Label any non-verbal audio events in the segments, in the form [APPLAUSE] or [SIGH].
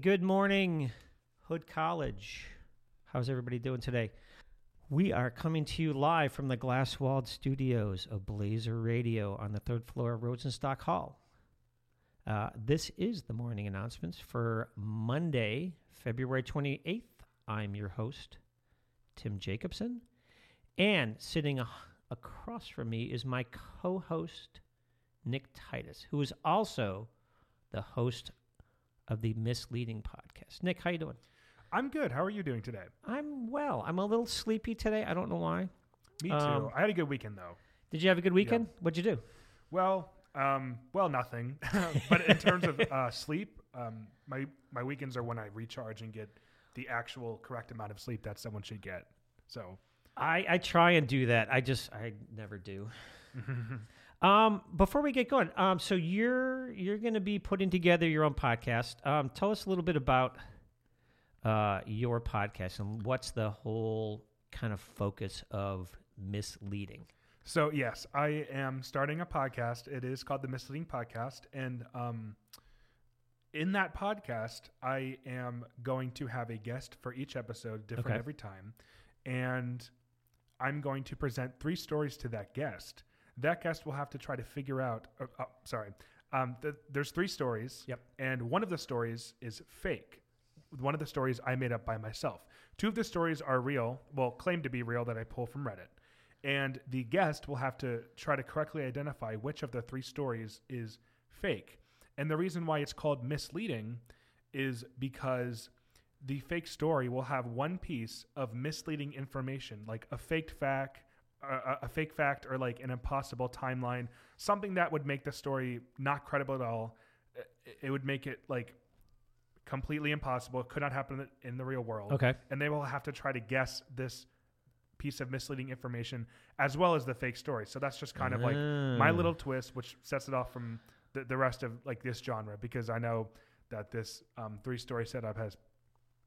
Good morning, Hood College. How's everybody doing today? We are coming to you live from the glass walled studios of Blazer Radio on the third floor of Rosenstock Hall. Uh, this is the morning announcements for Monday, February 28th. I'm your host, Tim Jacobson. And sitting across from me is my co host, Nick Titus, who is also the host of the Misleading podcast. Nick, how you doing? I'm good. How are you doing today? I'm well. I'm a little sleepy today. I don't know why. Me too. Um, I had a good weekend though. Did you have a good weekend? What'd you do? Well, um, well, nothing. [LAUGHS] but in terms of uh, sleep, um, my my weekends are when I recharge and get the actual correct amount of sleep that someone should get. So, I, I try and do that. I just I never do. [LAUGHS] um, before we get going, um, so you're you're going to be putting together your own podcast. Um, tell us a little bit about uh, your podcast and what's the whole kind of focus of misleading. so yes, I am starting a podcast. It is called the Misleading Podcast, and um, in that podcast, I am going to have a guest for each episode, different Okay. every time, and I'm going to present three stories to that guest. That guest will have to try to figure out. Uh, uh, sorry, um, th- there's three stories. Yep. And one of the stories is fake. One of the stories I made up by myself. Two of the stories are real, well, claim to be real that I pull from Reddit. And the guest will have to try to correctly identify which of the three stories is fake. And the reason why it's called misleading is because the fake story will have one piece of misleading information, like a faked fact, a, a fake fact, or like an impossible timeline, something that would make the story not credible at all. It- It would make it like completely impossible. It could not happen in the real world. Okay. And they will have to try to guess this piece of misleading information as well as the fake story. So that's just kind of like my Ah. little twist, which sets it off from the, the rest of like this genre because I know that this um, three story setup has,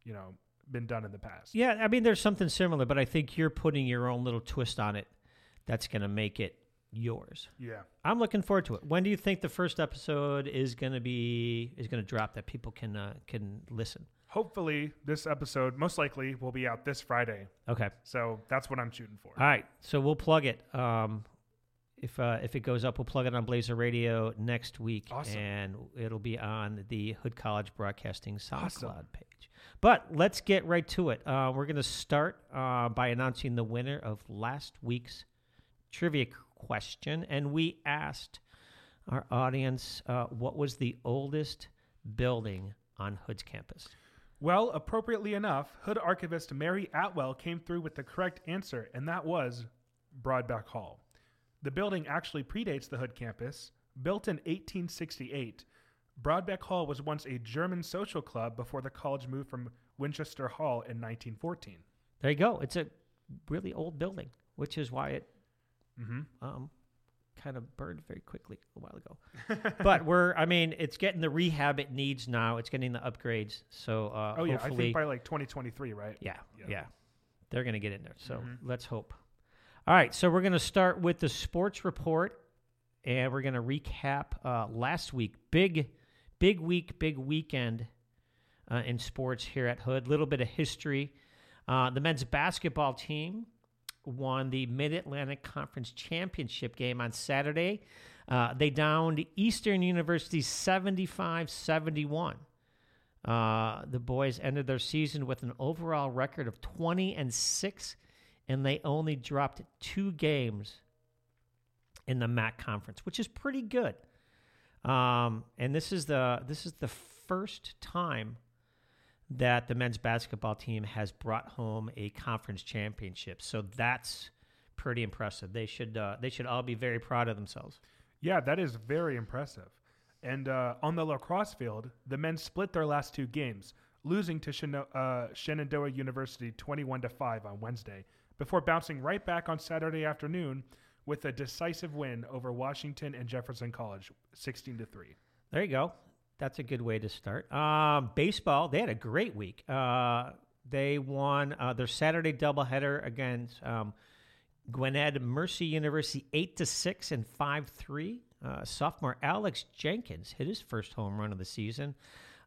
you know, been done in the past. Yeah, I mean, there's something similar, but I think you're putting your own little twist on it that's going to make it yours. Yeah. I'm looking forward to it. When do you think the first episode is going to be is going to drop that people can uh, can listen? Hopefully, this episode most likely will be out this Friday. Okay. So that's what I'm shooting for. All right. So we'll plug it. Um, if uh, if it goes up, we'll plug it on Blazer Radio next week, Awesome. and it'll be on the Hood College Broadcasting SoundCloud Awesome. page. But let's get right to it. Uh, we're going to start uh, by announcing the winner of last week's trivia question, and we asked our audience uh, what was the oldest building on Hood's campus. Well, appropriately enough, Hood archivist Mary Atwell came through with the correct answer, and that was Brodbeck Hall. The building actually predates the Hood campus. Built in 1868, Brodbeck Hall was once a German social club before the college moved from Winchester Hall in 1914. There you go. It's a really old building, which is why it Mm-hmm. um, kind of burned very quickly a while ago. [LAUGHS] but we're, I mean, it's getting the rehab it needs now. It's getting the upgrades. So uh, Oh yeah, I think by like 2023, right? yeah, yeah, Yeah. they're going to get in there. So Mhm. let's hope. All right, so we're going to start with the sports report, and we're going to recap uh, last week. Big, big week, big weekend uh, in sports here at Hood. Little bit of history. Uh, the men's basketball team won the Mid Atlantic Conference Championship game on Saturday. Uh, they downed Eastern University 75 71. Uh, the boys ended their season with an overall record of 20 and 6, and they only dropped two games in the MAC conference, which is pretty good. Um, and this is the this is the first time that the men's basketball team has brought home a conference championship. So that's pretty impressive. They should uh, they should all be very proud of themselves. Yeah, that is very impressive. And uh, on the lacrosse field, the men split their last two games, losing to Shino- uh, Shenandoah University 21 to 5 on Wednesday, before bouncing right back on Saturday afternoon with a decisive win over Washington and Jefferson College, 16 to 3. There you go. That's a good way to start. Um, baseball, they had a great week. Uh, they won uh, their Saturday doubleheader against um, Gwynedd Mercy University, eight to six and five three. Uh, sophomore Alex Jenkins hit his first home run of the season,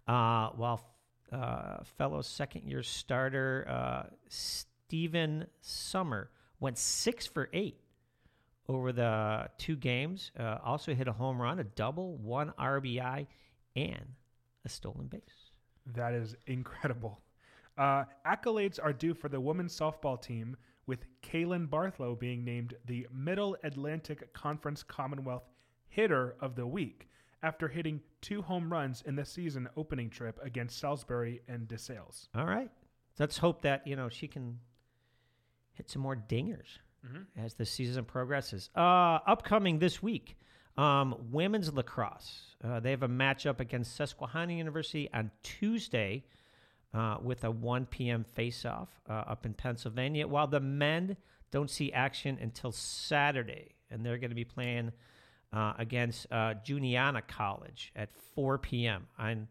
uh, while uh, fellow second year starter uh, Stephen Summer went six for eight over the two games. Uh, also hit a home run, a double, one RBI, and a stolen base. That is incredible. Uh, accolades are due for the women's softball team, with Kaylin Barthlow being named the Middle Atlantic Conference Commonwealth Hitter of the Week after hitting two home runs in the season opening trip against Salisbury and DeSales. All right. Let's hope that, you know, she can hit some more dingers Mm-hmm. as the season progresses. Uh, upcoming this week, um, women's lacrosse. Uh, they have a matchup against Susquehanna University on Tuesday uh, with a 1 p.m. face-off uh, up in Pennsylvania, while the men don't see action until Saturday, and they're going to be playing uh, against uh, Juniata College at 4 p.m. And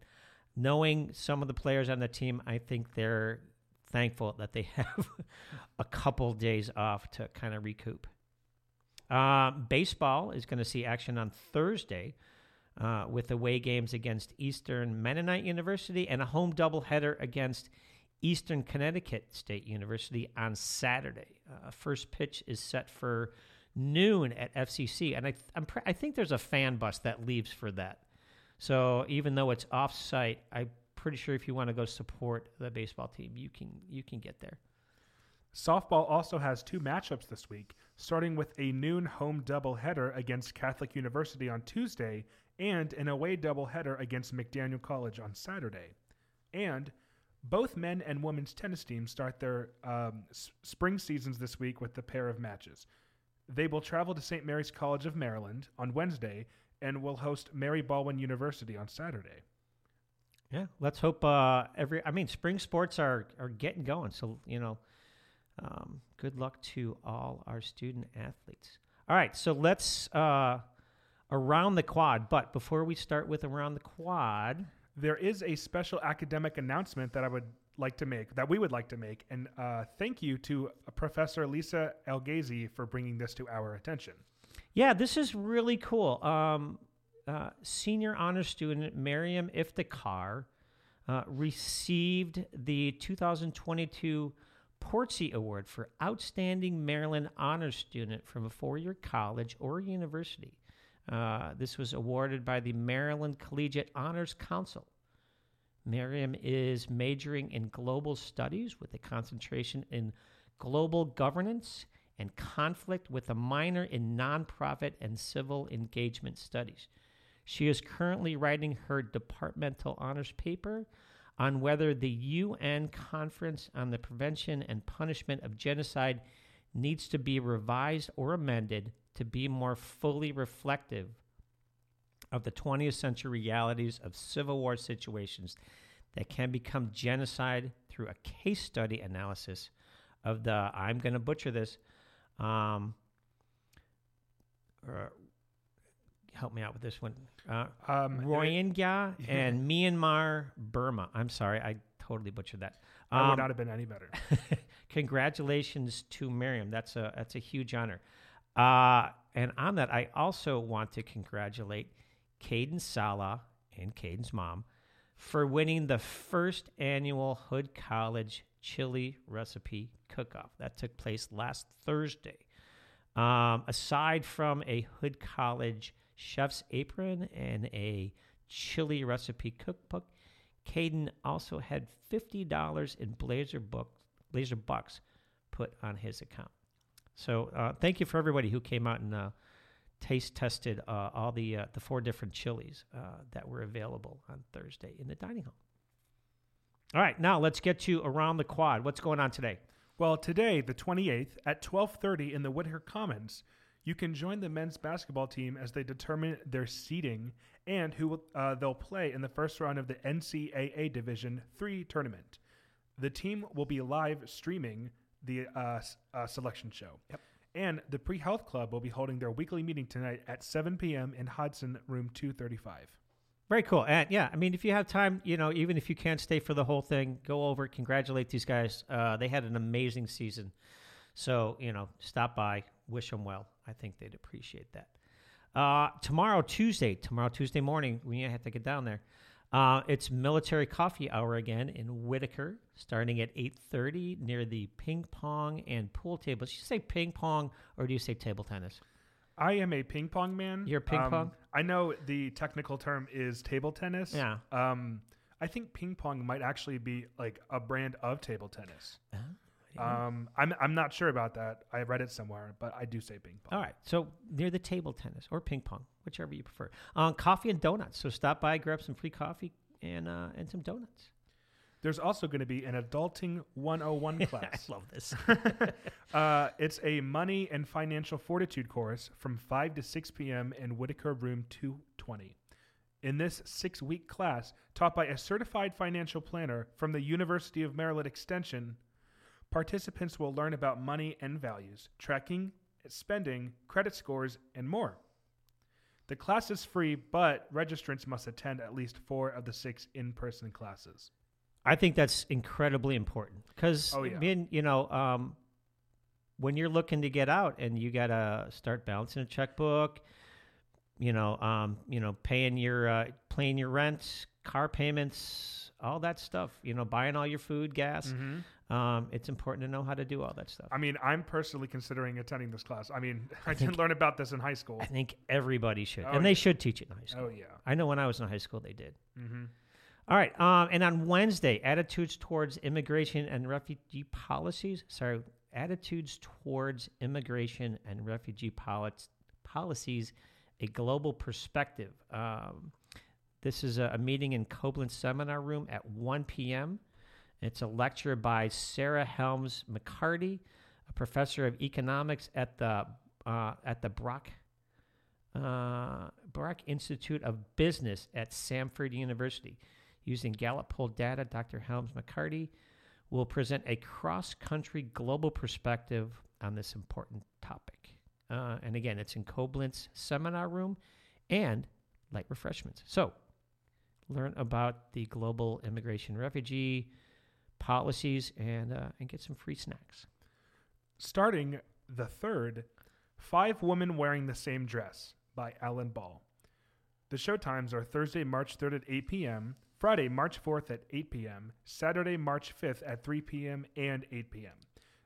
knowing some of the players on the team, I think they're thankful that they [LAUGHS] have a couple days off to kind of recoup. Uh, baseball is going to see action on Thursday uh, with away games against Eastern Mennonite University and a home doubleheader against Eastern Connecticut State University on Saturday. Uh, first pitch is set for noon at FCC, and I pre- I think there's a fan bus that leaves for that. So even though it's off site, I'm pretty sure if you want to go support the baseball team, you can you can get there. Softball also has two matchups this week, starting with a noon home doubleheader against Catholic University on Tuesday and an away doubleheader against McDaniel College on Saturday. And both men and women's tennis teams start their um, s- spring seasons this week with a pair of matches. They will travel to St. Mary's College of Maryland on Wednesday and will host Mary Baldwin University on Saturday. Yeah, let's hope uh, every. I mean, spring sports are are getting going. So you know, um, good luck to all our student athletes. All right, so let's uh, around the quad. But before we start with around the quad, There is a special academic announcement that I would like to make, that we would like to make, and uh, thank you to Professor Lisa Elgazi for bringing this to our attention. yeah, this is really cool. Um, uh, senior honor student Miriam Iftikhar uh, received the 2022 Portsy Award for Outstanding Maryland Honor Student from a four-year college or university. Uh, this was awarded by the Maryland Collegiate Honors Council. Miriam is majoring in global studies with a concentration in global governance and conflict with a minor in nonprofit and civil engagement studies. She is currently writing her departmental honors paper on whether the UN Conference on the Prevention and Punishment of Genocide needs to be revised or amended to be more fully reflective of the 20th century realities of Civil War situations that can become genocide through a case study analysis of the, I'm going to butcher this, um, uh, help me out with this one. Uh, Um, Rohingya [LAUGHS] and Myanmar, Burma. I'm sorry, I totally butchered that. I would Um, not have been any better. [LAUGHS] congratulations to Miriam. That's a that's a huge honor. Uh, and on that, I also want to congratulate Caden Sala and Caden's mom for winning the first annual Hood College Chili Recipe Cook-Off. That took place last Thursday. Um, aside from a Hood College chef's apron and a chili recipe cookbook, Caden also had fifty dollars in Blazer book Blazer bucks put on his account. So uh, thank you for everybody who came out and uh, taste tested uh, all the uh, the four different chilies uh, that were available on Thursday in the dining hall. All right, now let's get to around the quad. What's going on today? Well, today, the 28th, at 12:30 in the Whitaker Commons, you can join the men's basketball team as they determine their seeding and who will, uh, they'll play in the first round of the NCAA Division Three tournament. The team will be live streaming the uh, uh, selection show. Yep. And the Pre Health Club will be holding their weekly meeting tonight at 7 p.m. in Hodson, room 235. Very cool. And yeah, I mean, if you have time, you know, even if you can't stay for the whole thing, go over, congratulate these guys. Uh, they had an amazing season. So, you know, stop by, wish them well. I think they'd appreciate that. Uh, tomorrow, Tuesday, tomorrow, Tuesday morning, we have to get down there. Uh, it's military coffee hour again in Whitaker, starting at 8.30 near the ping pong and pool tables. You say ping pong or do you say table tennis? I am a ping pong man. You're ping Um, pong? I know the technical term is table tennis. Yeah. Um, I think ping pong might actually be like a brand of table tennis. Um, I'm I'm not sure about that. I read it somewhere, but I do say ping pong. All right. So near the table tennis or ping pong, whichever you prefer. Um, coffee and donuts. So stop by, grab some free coffee and uh, and some donuts. There's also going to be an adulting 101 [LAUGHS] I class. love this. [LAUGHS] uh, it's a money and financial fortitude course from 5 to 6 p.m. in Whitaker Room 220. In this six week class, taught by a certified financial planner from the University of Maryland Extension, participants will learn about money and values, tracking, spending, credit scores, and more. The class is free, but registrants must attend at least four of the six in person classes. I think that's incredibly important because, Oh, yeah. you know, um, when you're looking to get out and you got to start balancing a checkbook, you know, um, you know, paying your uh, paying your rent, car payments, all that stuff. You know, buying all your food, gas. Um, it's important to know how to do all that stuff. I mean, I'm personally considering attending this class. I mean, [LAUGHS] I didn't learn about this in high school. I think everybody should, Oh, and they should teach it in high school. Oh yeah. I know when I was in high school, they did. Mm-hmm. All right. Um, and on Wednesday, attitudes towards immigration and refugee policies. Sorry, attitudes towards immigration and refugee poli- policies, a global perspective. Um, this is a, a meeting in Coblentz Seminar Room at 1 p.m. It's a lecture by Sarah Helms McCarty, a professor of economics at the uh, at the Brock uh, Brock Institute of Business at Samford University. Using Gallup poll data, Dr. Helms McCarty will present a cross country global perspective on this important topic. Uh, and again, it's in Coblentz Seminar Room and light refreshments. So, learn about the global immigration refugee policies and, uh, and get some free snacks. Starting the third, Five Women Wearing the Same Dress by Alan Ball. The show times are Thursday, March 3rd at 8 p.m., Friday, March 4th at 8 p.m., Saturday, March 5th at 3 p.m. and 8 p.m.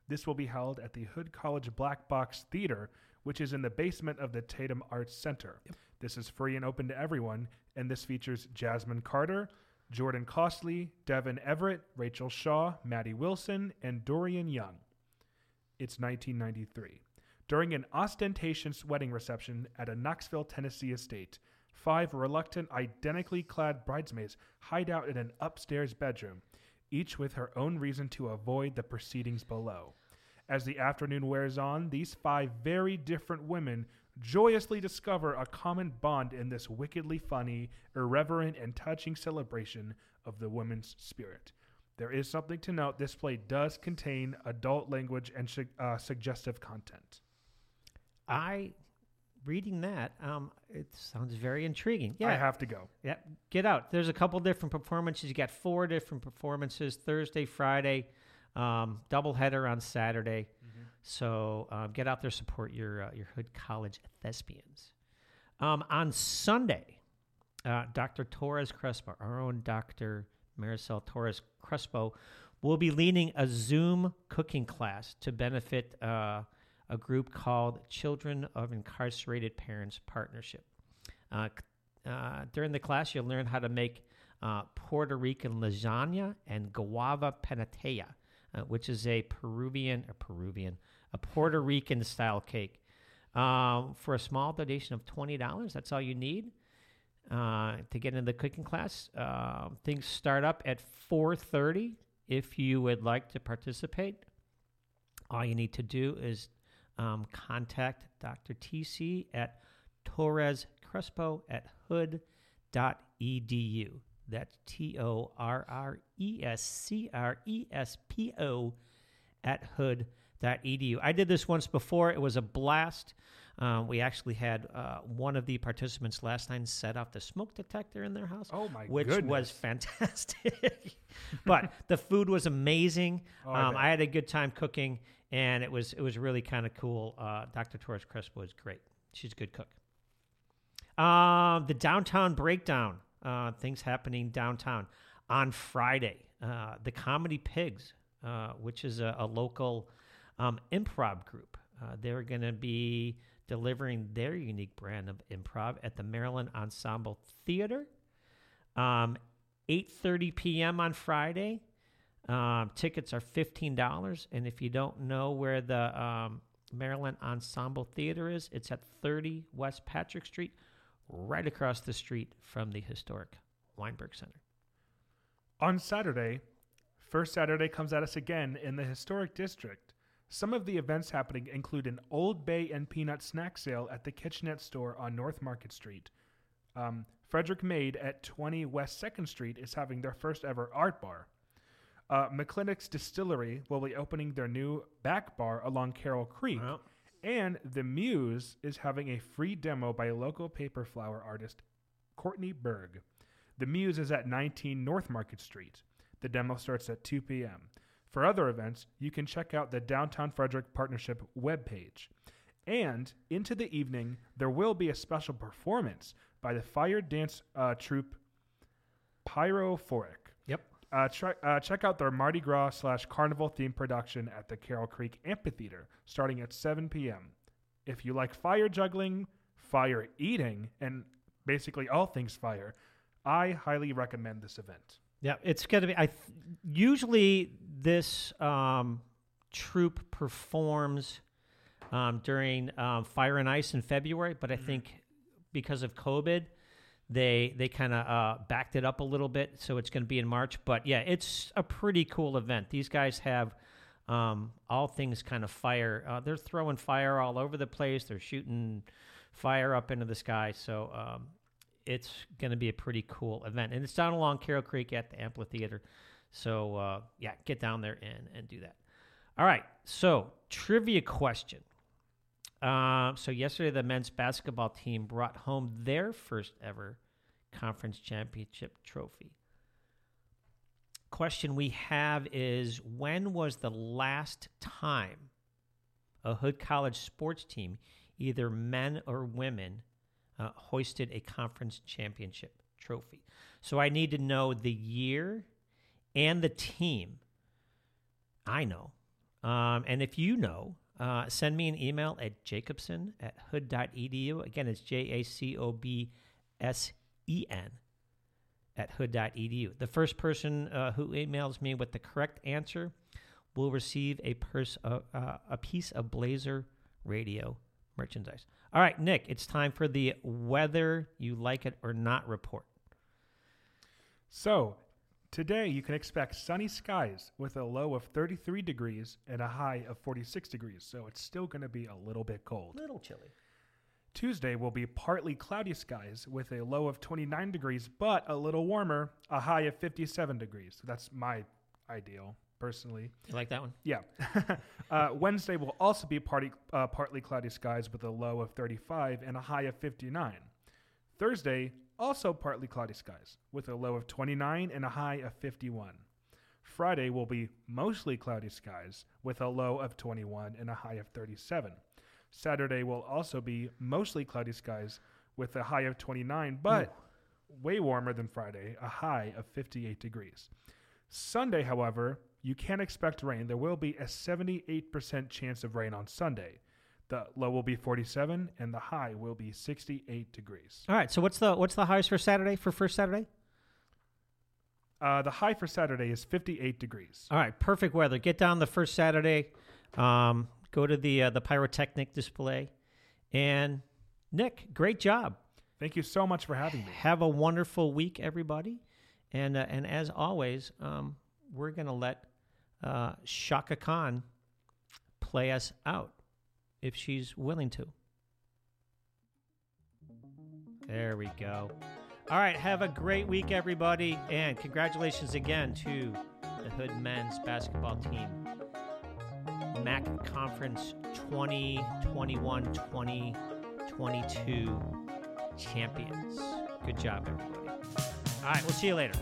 This will be held at the Hood College Black Box Theater, which is in the basement of the Tatem Arts Center. This is free and open to everyone, and this features Jasmine Carter, Jordan Costley, Devin Everett, Rachel Shaw, Maddie Wilson, and Dorian Young. It's 1993. During an ostentatious wedding reception at a Knoxville, Tennessee estate, five reluctant, identically clad bridesmaids hide out in an upstairs bedroom, each with her own reason to avoid the proceedings below. As the afternoon wears on, these five very different women joyously discover a common bond in this wickedly funny, irreverent, and touching celebration of the women's spirit. There is something to note this play does contain adult language and su- uh, suggestive content. I, reading that, um, it sounds very intriguing. Yeah, I have to go. Yeah, get out. There's a couple different performances. You got four different performances Thursday, Friday, um, doubleheader on Saturday. So um, get out there, support your uh, your Hood College thespians. Um, on Sunday, uh, Dr. Torres Crespo, our own Dr. Maricel Torres Crespo, will be leading a Zoom cooking class to benefit uh, a group called Children of Incarcerated Parents Partnership. Uh, uh, during the class, you'll learn how to make uh, Puerto Rican lasagna and guava panetela, uh, which is a Peruvian a Peruvian, a Puerto Rican style cake. Um, for a small donation of twenty dollars, that's all you need uh, to get into the cooking class. Uh, things start up at four thirty. If you would like to participate, all you need to do is um, contact Dr. TC at Torres Crespo at hood.edu. That's T O R R E S C R E S P O at hood.edu. I did this once before. It was a blast. Um, we actually had uh, one of the participants last night set off the smoke detector in their house, Oh my which goodness. was [LAUGHS] fantastic. but the food was amazing. Oh, I um. I had a good time cooking, and it was it was really kind of cool. Uh, Dr. Torres Crespo is great. She's a good cook. Um, the downtown breakdown. Uh, things happening downtown. On Friday, uh, the Comedy Pigs, uh, which is a, a local um, improv group, uh, they're going to be delivering their unique brand of improv at the Maryland Ensemble Theater. Um, 8:30 p.m. on Friday. Um, tickets are fifteen dollars, and if you don't know where the um, Maryland Ensemble Theater is, it's at 30 West Patrick Street, right across the street from the historic Weinberg Center. On Saturday, First Saturday comes at us again in the historic district. Some of the events happening include an Old Bay and Peanut snack sale at the Kitchenette store on North Market Street. Um, Frederick Made at 20 West 2nd Street is having their first ever art bar. Uh, McClintock's Distillery will be opening their new back bar along Carroll Creek. Well, And The Muse is having a free demo by local paper flower artist Courtney Berg. The Muse is at 19 North Market Street. The demo starts at 2 p.m. For other events, you can check out the Downtown Frederick Partnership webpage. And into the evening, there will be a special performance by the fire dance uh, troupe Pyrophoric. Uh, try, uh, check out their Mardi Gras slash Carnival themed production at the Carroll Creek Amphitheater starting at 7 p.m. If you like fire juggling, fire eating, and basically all things fire, I highly recommend this event. Yeah, it's going to be. I th- usually this um, troupe performs um, during um, Fire and Ice in February, but I think because of COVID, they they kind of uh, backed it up a little bit, so it's going to be in March. But yeah, it's a pretty cool event. These guys have um, all things kind of fire. Uh, they're throwing fire all over the place. They're shooting fire up into the sky. So um, it's going to be a pretty cool event, and it's down along Carroll Creek at the amphitheater. So uh, yeah, get down there and and do that. All right. So trivia question. Uh, so yesterday, the men's basketball team brought home their first ever conference championship trophy. Question we have is when was the last time a Hood College sports team, either men or women, uh, hoisted a conference championship trophy? So I need to know the year and the team. I know. Um, and if you know, uh, send me an email at jacobson at hood.edu. Again, it's J A C O B S E N at hood.edu. The first person uh, who emails me with the correct answer will receive a, pers- uh, uh, a piece of Blazer radio merchandise. All right, Nick, it's time for the whether you like it or not report. So, today you can expect sunny skies with a low of 33 degrees and a high of 46 degrees, so it's still going to be a little bit cold. little chilly. Tuesday will be partly cloudy skies with a low of 29 degrees, but a little warmer, a high of 57 degrees. That's my ideal, personally. You like that one? Yeah. [LAUGHS] uh, Wednesday will also be party, uh, partly cloudy skies with a low of 35 and a high of 59. Thursday, also partly cloudy skies with a low of 29 and a high of 51. Friday will be mostly cloudy skies with a low of 21 and a high of 37. Saturday will also be mostly cloudy skies with a high of 29, but way warmer than Friday, a high of 58 degrees. Sunday, however, you can expect rain. There will be a 78% chance of rain on Sunday. The low will be 47 and the high will be 68 degrees. All right. So what's the what's the highs for Saturday for first Saturday? Uh, the high for Saturday is 58 degrees. All right, perfect weather. Get down the first Saturday. Um, go to the uh, the pyrotechnic display, and Nick, great job. Thank you so much for having me. Have a wonderful week, everybody, and uh, and as always, um, we're gonna let uh, Chaka Khan play us out if she's willing to. There we go. All right, have a great week, everybody, and congratulations again to the Hood men's basketball team. MAC Conference 2021 2022 champions. Good job, everybody. All right, we'll see you later.